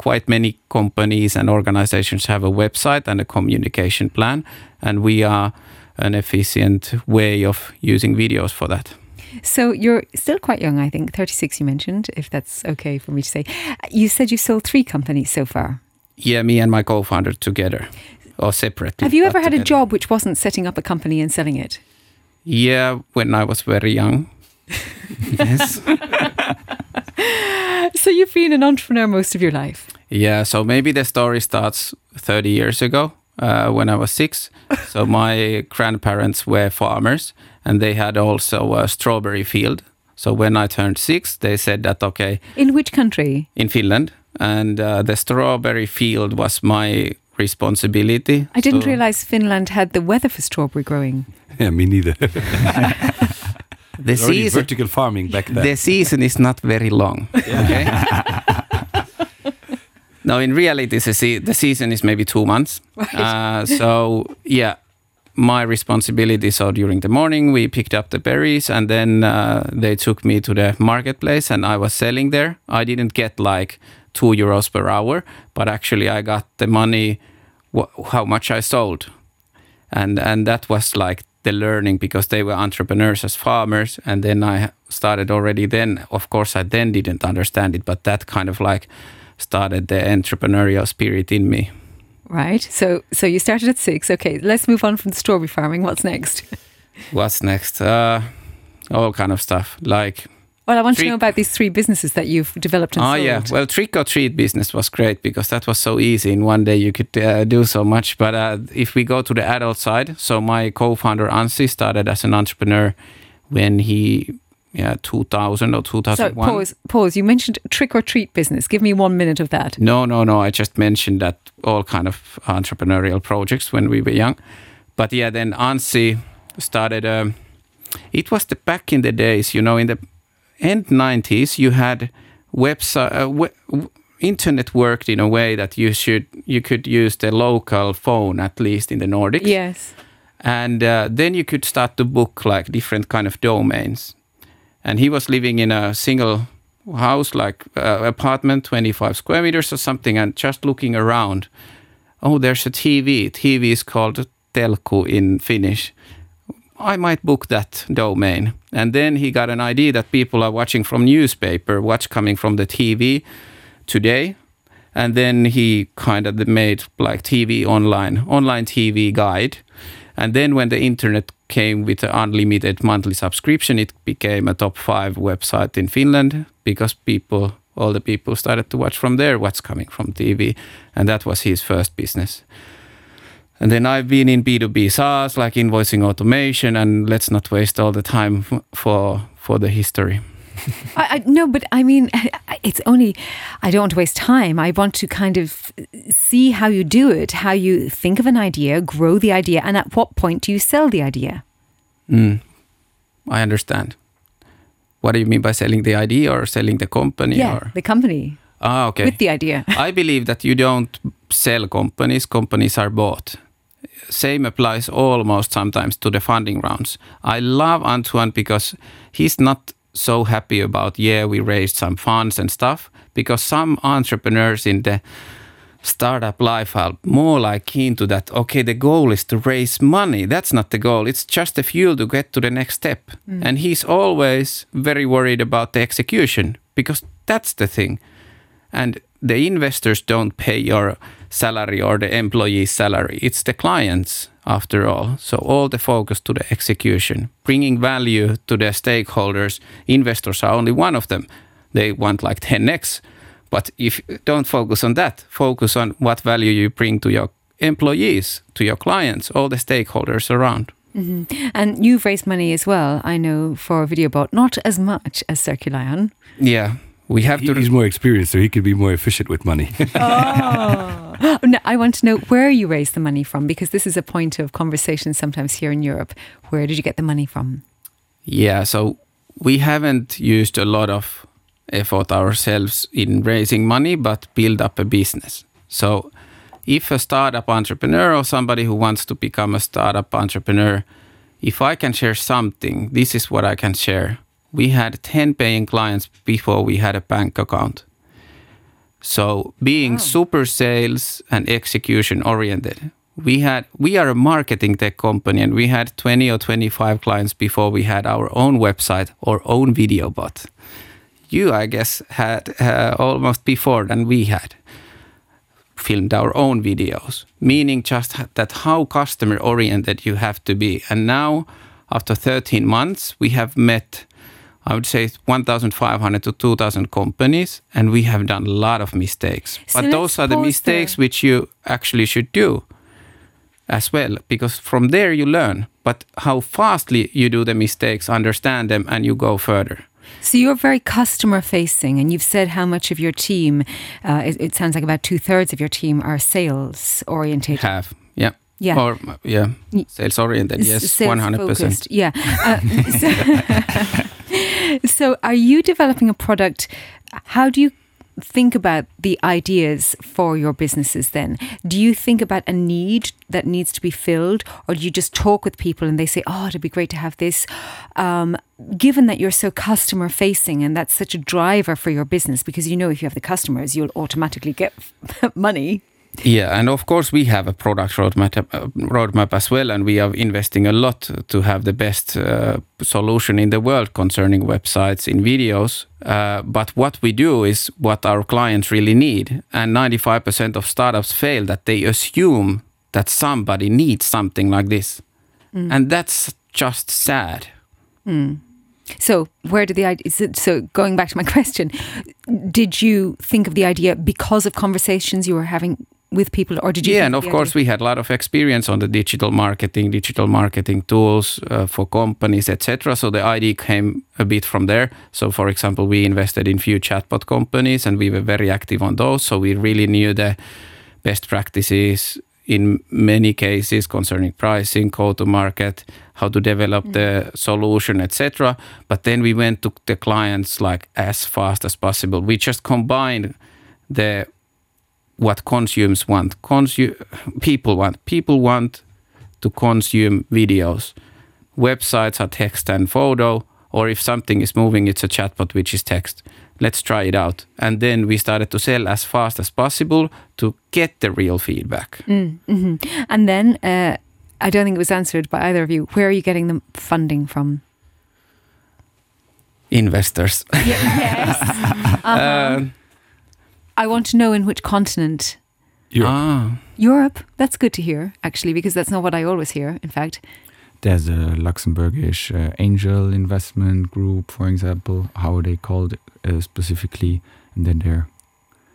quite many companies and organizations have a website and a communication plan. And we are an efficient way of using videos for that. So you're still quite young, I think, 36 you mentioned, if that's okay for me to say. You said you've sold three companies so far. Yeah, me and my co founder together or separately. Have you ever had a job which wasn't setting up a company and selling it? Yeah, when I was very young. yes. So you've been an entrepreneur most of your life. Yeah, so maybe the story starts 30 years ago uh, when I was six. so my grandparents were farmers and they had also a strawberry field. So when I turned six, they said that, okay, In which country? in Finland, and uh, the strawberry field was my responsibility. I didn't So- realize Finland had the weather for strawberry growing. Yeah, me neither. the already season, vertical farming back then. the season is not very long. Okay. no, in reality, the, se- the season is maybe two months. Uh, so yeah, my responsibility. So during the morning, we picked up the berries, and then uh, they took me to the marketplace, and I was selling there. I didn't get like two euros per hour, but actually, I got the money wh- how much I sold, and and that was like the learning because they were entrepreneurs as farmers, and then I started already. Then, of course, I then didn't understand it, but that kind of like started the entrepreneurial spirit in me. Right. So so you started at six. Okay, let's move on from the strawberry farming. What's next? What's next? Uh, all kind of stuff like Well, I want to know about these three businesses that you've developed and oh sold. yeah well trick or treat business was great because that was so easy in one day you could uh, do so much but uh, if we go to the adult side so my co-founder Ansi started as an entrepreneur when he yeah 2000 or So pause. Pause. You mentioned trick or treat business. Give me one minute of that. no no no I just mentioned that all kind of entrepreneurial projects when we were young but yeah then Ansi started um, it was the back in the days you know in the end 90s you had website uh, we, internet worked in a way that you should you could use the local phone at least in the nordics Yes. and uh, then you could start to book like different kind of domains and he was living in a single house like uh, apartment 25 square meters or something and just looking around oh there's a tv tv is called telkku in finnish I might book that domain. And then he got an idea that people are watching from newspaper, what's coming from the TV today. And then he kind of made like TV online, online TV guide. And then when the internet came with an unlimited monthly subscription, it became a top five website in Finland because people, all the people started to watch from there what's coming from TV. And that was his first business. And then I've been in B2B SaaS, like invoicing automation, and let's not waste all the time for for the history. I, I no, but I mean, it's only. I don't want to waste time. I want to kind of see how you do it, how you think of an idea, grow the idea, and at what point do you sell the idea? Mm. I understand. What do you mean by selling the idea or selling the company? yeah, Or? the company Ah, okay. with the idea. I believe that you don't sell companies, companies are bought. Same applies almost sometimes to the funding rounds. I love Antoine because he's not so happy about, yeah, we raised some funds and stuff, because some entrepreneurs in the startup life are more like keen to that, okay, the goal is to raise money. That's not the goal, it's just the fuel to get to the next step. Mm. And he's always very worried about the execution because that's the thing and the investors don't pay your salary or the employee's salary. It's the clients after all. So all the focus to the execution bringing value to the stakeholders. Investors are only one of them. They want like 10x but if don't focus on that. Focus on what value you bring to your employees to your clients all the stakeholders around. Mm-hmm. And you've raised money as well, I know, for VideoBot, not as much as Circu Li-ion. yeah we have He- to He's more experienced, so he could be more efficient with money. Oh. no, I want to know where you raised the money from because this is a point of conversation sometimes here in Europe. Where did you get the money from? Yeah, so we haven't used a lot of effort ourselves in raising money, but build up a business. So if a startup entrepreneur or somebody who wants to become a startup entrepreneur, if I can share something, this is what I can share. We had 10 paying clients before we had a bank account. So being super sales and execution oriented, we had we are a marketing tech company and we had 20 or 25 clients before we had our own website or own video bot. You, I guess, had uh, almost before than we had filmed our own videos, meaning just that how customer oriented you have to be. And now, after 13 months, we have met, I would say, 1,500 to 2,000 companies, and we have done a lot of mistakes. So but those are the mistakes there. which you actually should do as well, because from there you learn. But how fastly you do the mistakes, understand them, and you go further. So you're very customer facing, and you've said how much of your team, uh, it, it sounds like about two thirds of your team are sales oriented. Have, yeah. Yeah. Or, yeah, sales oriented, yes, sales 100%. focused, Yeah. Uh, so, so, are you developing a product? How do you think about the ideas for your businesses then? Do you think about a need that needs to be filled, or do you just talk with people and they say, oh, it'd be great to have this? Um, given that you're so customer facing and that's such a driver for your business, because you know if you have the customers, you'll automatically get money. Yeah, and of course we have a product roadmap, uh, roadmap as well, and we are investing a lot to have the best uh, solution in the world concerning websites in videos. Uh, but what we do is what our clients really need, and 95% of startups fail that they assume that somebody needs something like this, and that's just sad. So, where did the idea? So, going back to my question, did you think of the idea because of conversations you were having with people, or did you? yeah, and of course we had a lot of experience on the digital marketing, digital marketing tools uh, for companies, etc. So the idea came a bit from there. So, for example, we invested in few chatbot companies, and we were very active on those. So we really knew the best practices in many cases concerning pricing, go to market, how to develop the solution, etc. But then we went to the clients like as fast as possible. We just combined the what consumers want. Consu- people want. People want to consume videos. Websites are text and photo, or if something is moving, it's a chatbot which is text. Let's try it out. And then we started to sell as fast as possible to get the real feedback. And then, uh, I don't think it was answered by either of you. Where are you getting the funding from? Investors. yes. Uh, I want to know in which continent. Europe. ah, Europe. That's good to hear, actually, because that's not what I always hear. In fact, There's a Luxembourgish uh, angel investment group, for example, how are they called uh, specifically? And then there,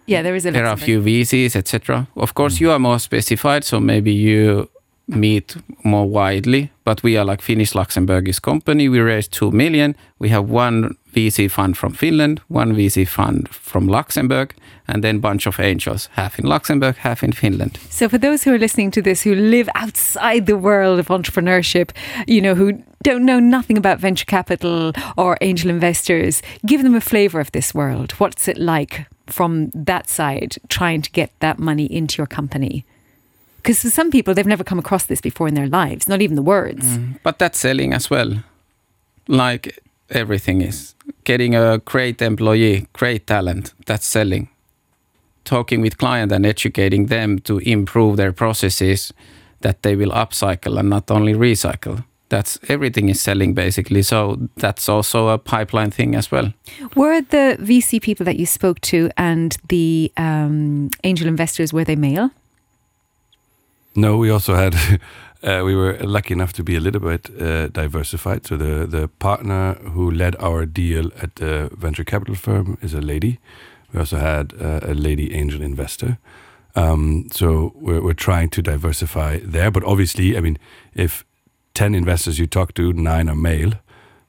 yeah, there is a. there are a few VCs, etc. Of course, you are more specified, so maybe you meet more widely. But we are like Finnish Luxembourgish company. We raised two million. We have one VC fund from Finland, one VC fund from Luxembourg, and then bunch of angels, half in Luxembourg, half in Finland. So, for those who are listening to this who live outside the world of entrepreneurship, you know, who don't know nothing about venture capital or angel investors, give them a flavor of this world. What's it like from that side, trying to get that money into your company? Because for some people, they've never come across this before in their lives, not even the words. Mm, but that's selling as well. Like everything is. Getting a great employee, great talent, that's selling. Talking with client and educating them to improve their processes that they will upcycle and not only recycle. That's everything is selling basically. So that's also a pipeline thing as well. Were the VC people that you spoke to and the um, angel investors, were they male? No, we also had. Uh, we were lucky enough to be a little bit uh, diversified. So the the partner who led our deal at the venture capital firm is a lady. We also had uh, a lady angel investor. Um, so we're, we're trying to diversify there. But obviously, I mean, if ten investors you talk to, nine are male,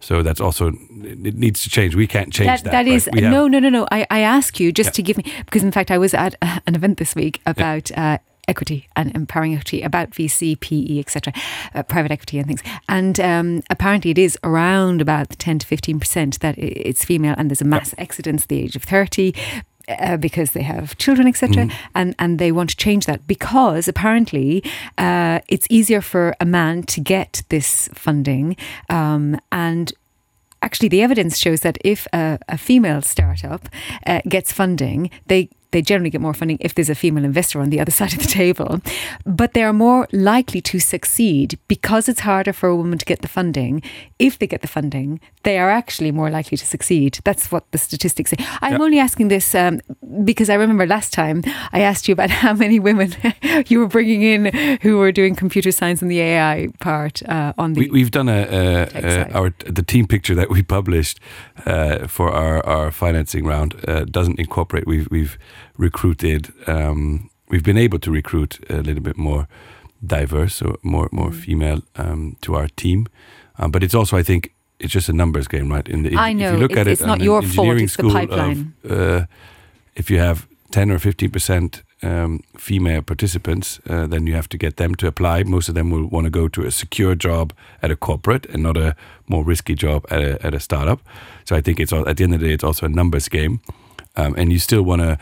So that's also it needs to change. We can't change that. that, that is no, no, no, no. I, I ask you just Yeah. to give me because in fact I was at an event this week about. Uh, Equity and empowering equity about VC, PE, etc., uh, private equity and things. And um, apparently, it is around about 10 to 15 percent that it's female, and there's a mass exodus at the age of 30 uh, because they have children, etc. And and they want to change that because apparently uh, it's easier for a man to get this funding, um, and actually the evidence shows that if a, a female startup uh, gets funding, they they generally get more funding if there's a female investor on the other side of the table, but they are more likely to succeed because it's harder for a woman to get the funding. If they get the funding, they are actually more likely to succeed. That's what the statistics say. I'm Yeah. only asking this um, because I remember last time I asked you about how many women you were bringing in who were doing computer science and the AI part uh, on the. We, we've done a, a, a our the team picture that we published uh, for our, our financing round uh, doesn't incorporate. We've we've recruited. Um, we've been able to recruit a little bit more diverse, or more more Mm. female um, to our team. Um, but it's also, I think, it's just a numbers game, right? In the, I if know, you look it- at it, it's not your fault, it's the school pipeline. Of, uh, if you have ten or fifteen percent um, female participants, uh, then you have to get them to apply. Most of them will want to go to a secure job at a corporate and not a more risky job at a, at a startup. So I think it's al- at the end of the day, it's also a numbers game, um, and you still want to.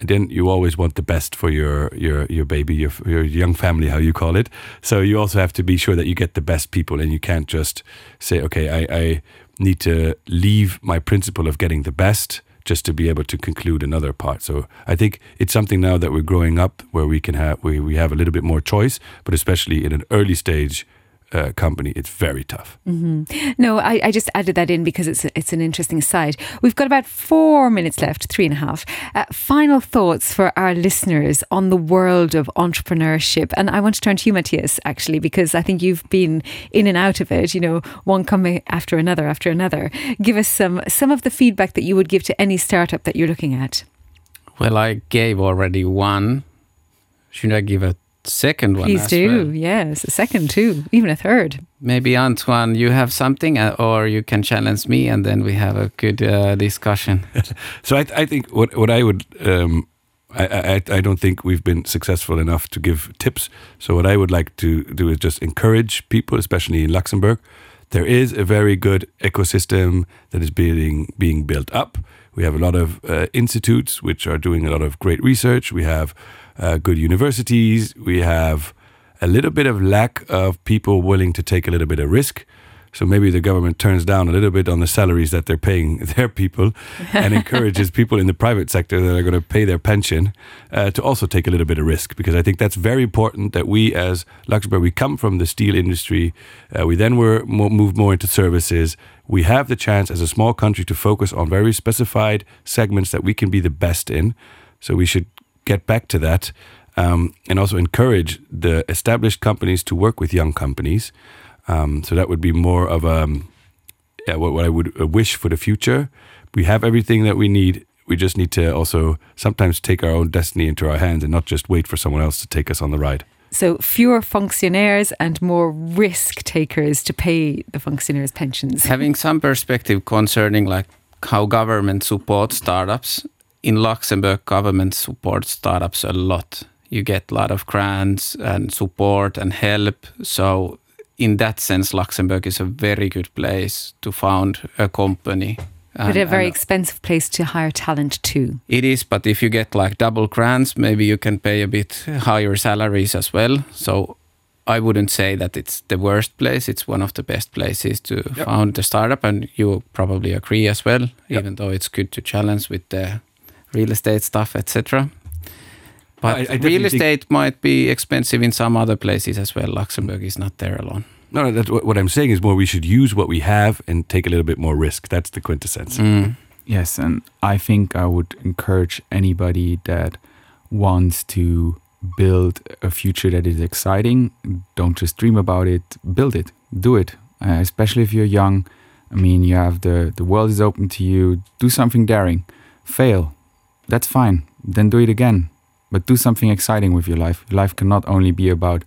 Then you always want the best for your your your baby, your your young family, how you call it. So you also have to be sure that you get the best people, and you can't just say, okay, I, I need to leave my principle of getting the best just to be able to conclude another part. So I think it's something now that we're growing up where we can have we, we have a little bit more choice, but especially in an early stage uh, company, it's very tough. No, I, I just added that in because it's it's an interesting side. We've got about four minutes left, three and a half. Uh, final thoughts for our listeners on the world of entrepreneurship, and I want to turn to you, Matias, actually, because I think you've been in and out of it. You know, one coming after another after another. Give us some some of the feedback that you would give to any startup that you're looking at. Well, I gave already one. Should I give a second one? Please as do. well? Yes, a second too, even a third. Maybe Antoine, you have something, uh, or you can challenge me, and then we have a good uh, discussion. So I, I think what what I would um, I, I I don't think we've been successful enough to give tips. So what I would like to do is just encourage people, especially in Luxembourg. There is a very good ecosystem that is being being built up. We have a lot of uh, institutes which are doing a lot of great research. We have uh, good universities. We have a little bit of lack of people willing to take a little bit of risk. So maybe the government turns down a little bit on the salaries that they're paying their people and encourages people in the private sector that are going to pay their pension uh, to also take a little bit of risk because I think that's very important that we as Luxembourg, we come from the steel industry. Uh, we then were mo- moved more into services. We have the chance as a small country to focus on very specified segments that we can be the best in. So we should get back to that um, and also encourage the established companies to work with young companies. Um, so that would be more of a yeah, what, what I would uh, wish for the future. We have everything that we need. We just need to also sometimes take our own destiny into our hands and not just wait for someone else to take us on the ride. So fewer functionaires and more risk takers to pay the functionaires' pensions. Having some perspective concerning like how government supports startups in Luxembourg, government supports startups a lot. You get a lot of grants and support and help. So in that sense, Luxembourg is a very good place to found a company. But a very expensive place to hire talent too. It is, but if you get like double grants, maybe you can pay a bit higher salaries as well. So I wouldn't say that it's the worst place. It's one of the best places to Yep. found a startup, and you probably agree as well. Yep. Even though it's good to challenge with the real estate stuff, etc. But I- I real estate might be expensive in some other places as well. Luxembourg is not there alone. No, no that's what, what I'm saying is more we should use what we have and take a little bit more risk. That's the quintessence. Mm. Yes, and I think I would encourage anybody that wants to build a future that is exciting. Don't just dream about it, build it, do it. Uh, especially if you're young. I mean, you have the the world is open to you. Do something daring. Fail. That's fine. Then do it again. But do something exciting with your life. Life cannot only be about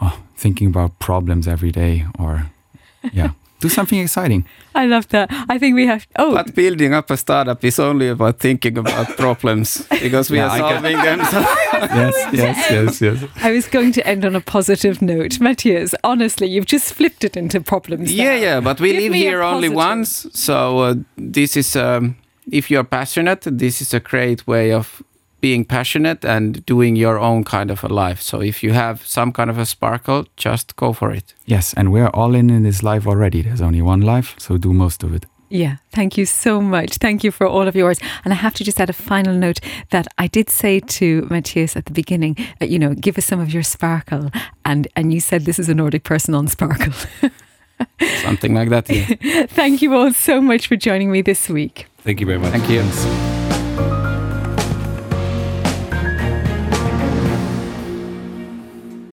oh, thinking about problems every day or yeah. do something exciting. I love that. I think we have. Oh, But building up a startup is only about thinking about problems because we Yeah, are I solving them. So yes, yes, yes, yes. I was going to end on a positive note. Matias, honestly, you've just flipped it into problems. yeah, now. yeah. But we Give live here only once, so uh, this is um, if you're passionate, this is a great way of being passionate and doing your own kind of a life. So if you have some kind of a sparkle, just go for it. Yes, and we're all in in this life already. There's only one life, so do most of it. Yeah, thank you so much. Thank you for all of yours. And I have to just add a final note that I did say to Matias at the beginning, uh, you know, give us some of your sparkle. And and you said this is a Nordic person on sparkle. Something like that. Yeah. Thank you all so much for joining me this week. Thank you very much. Thank you.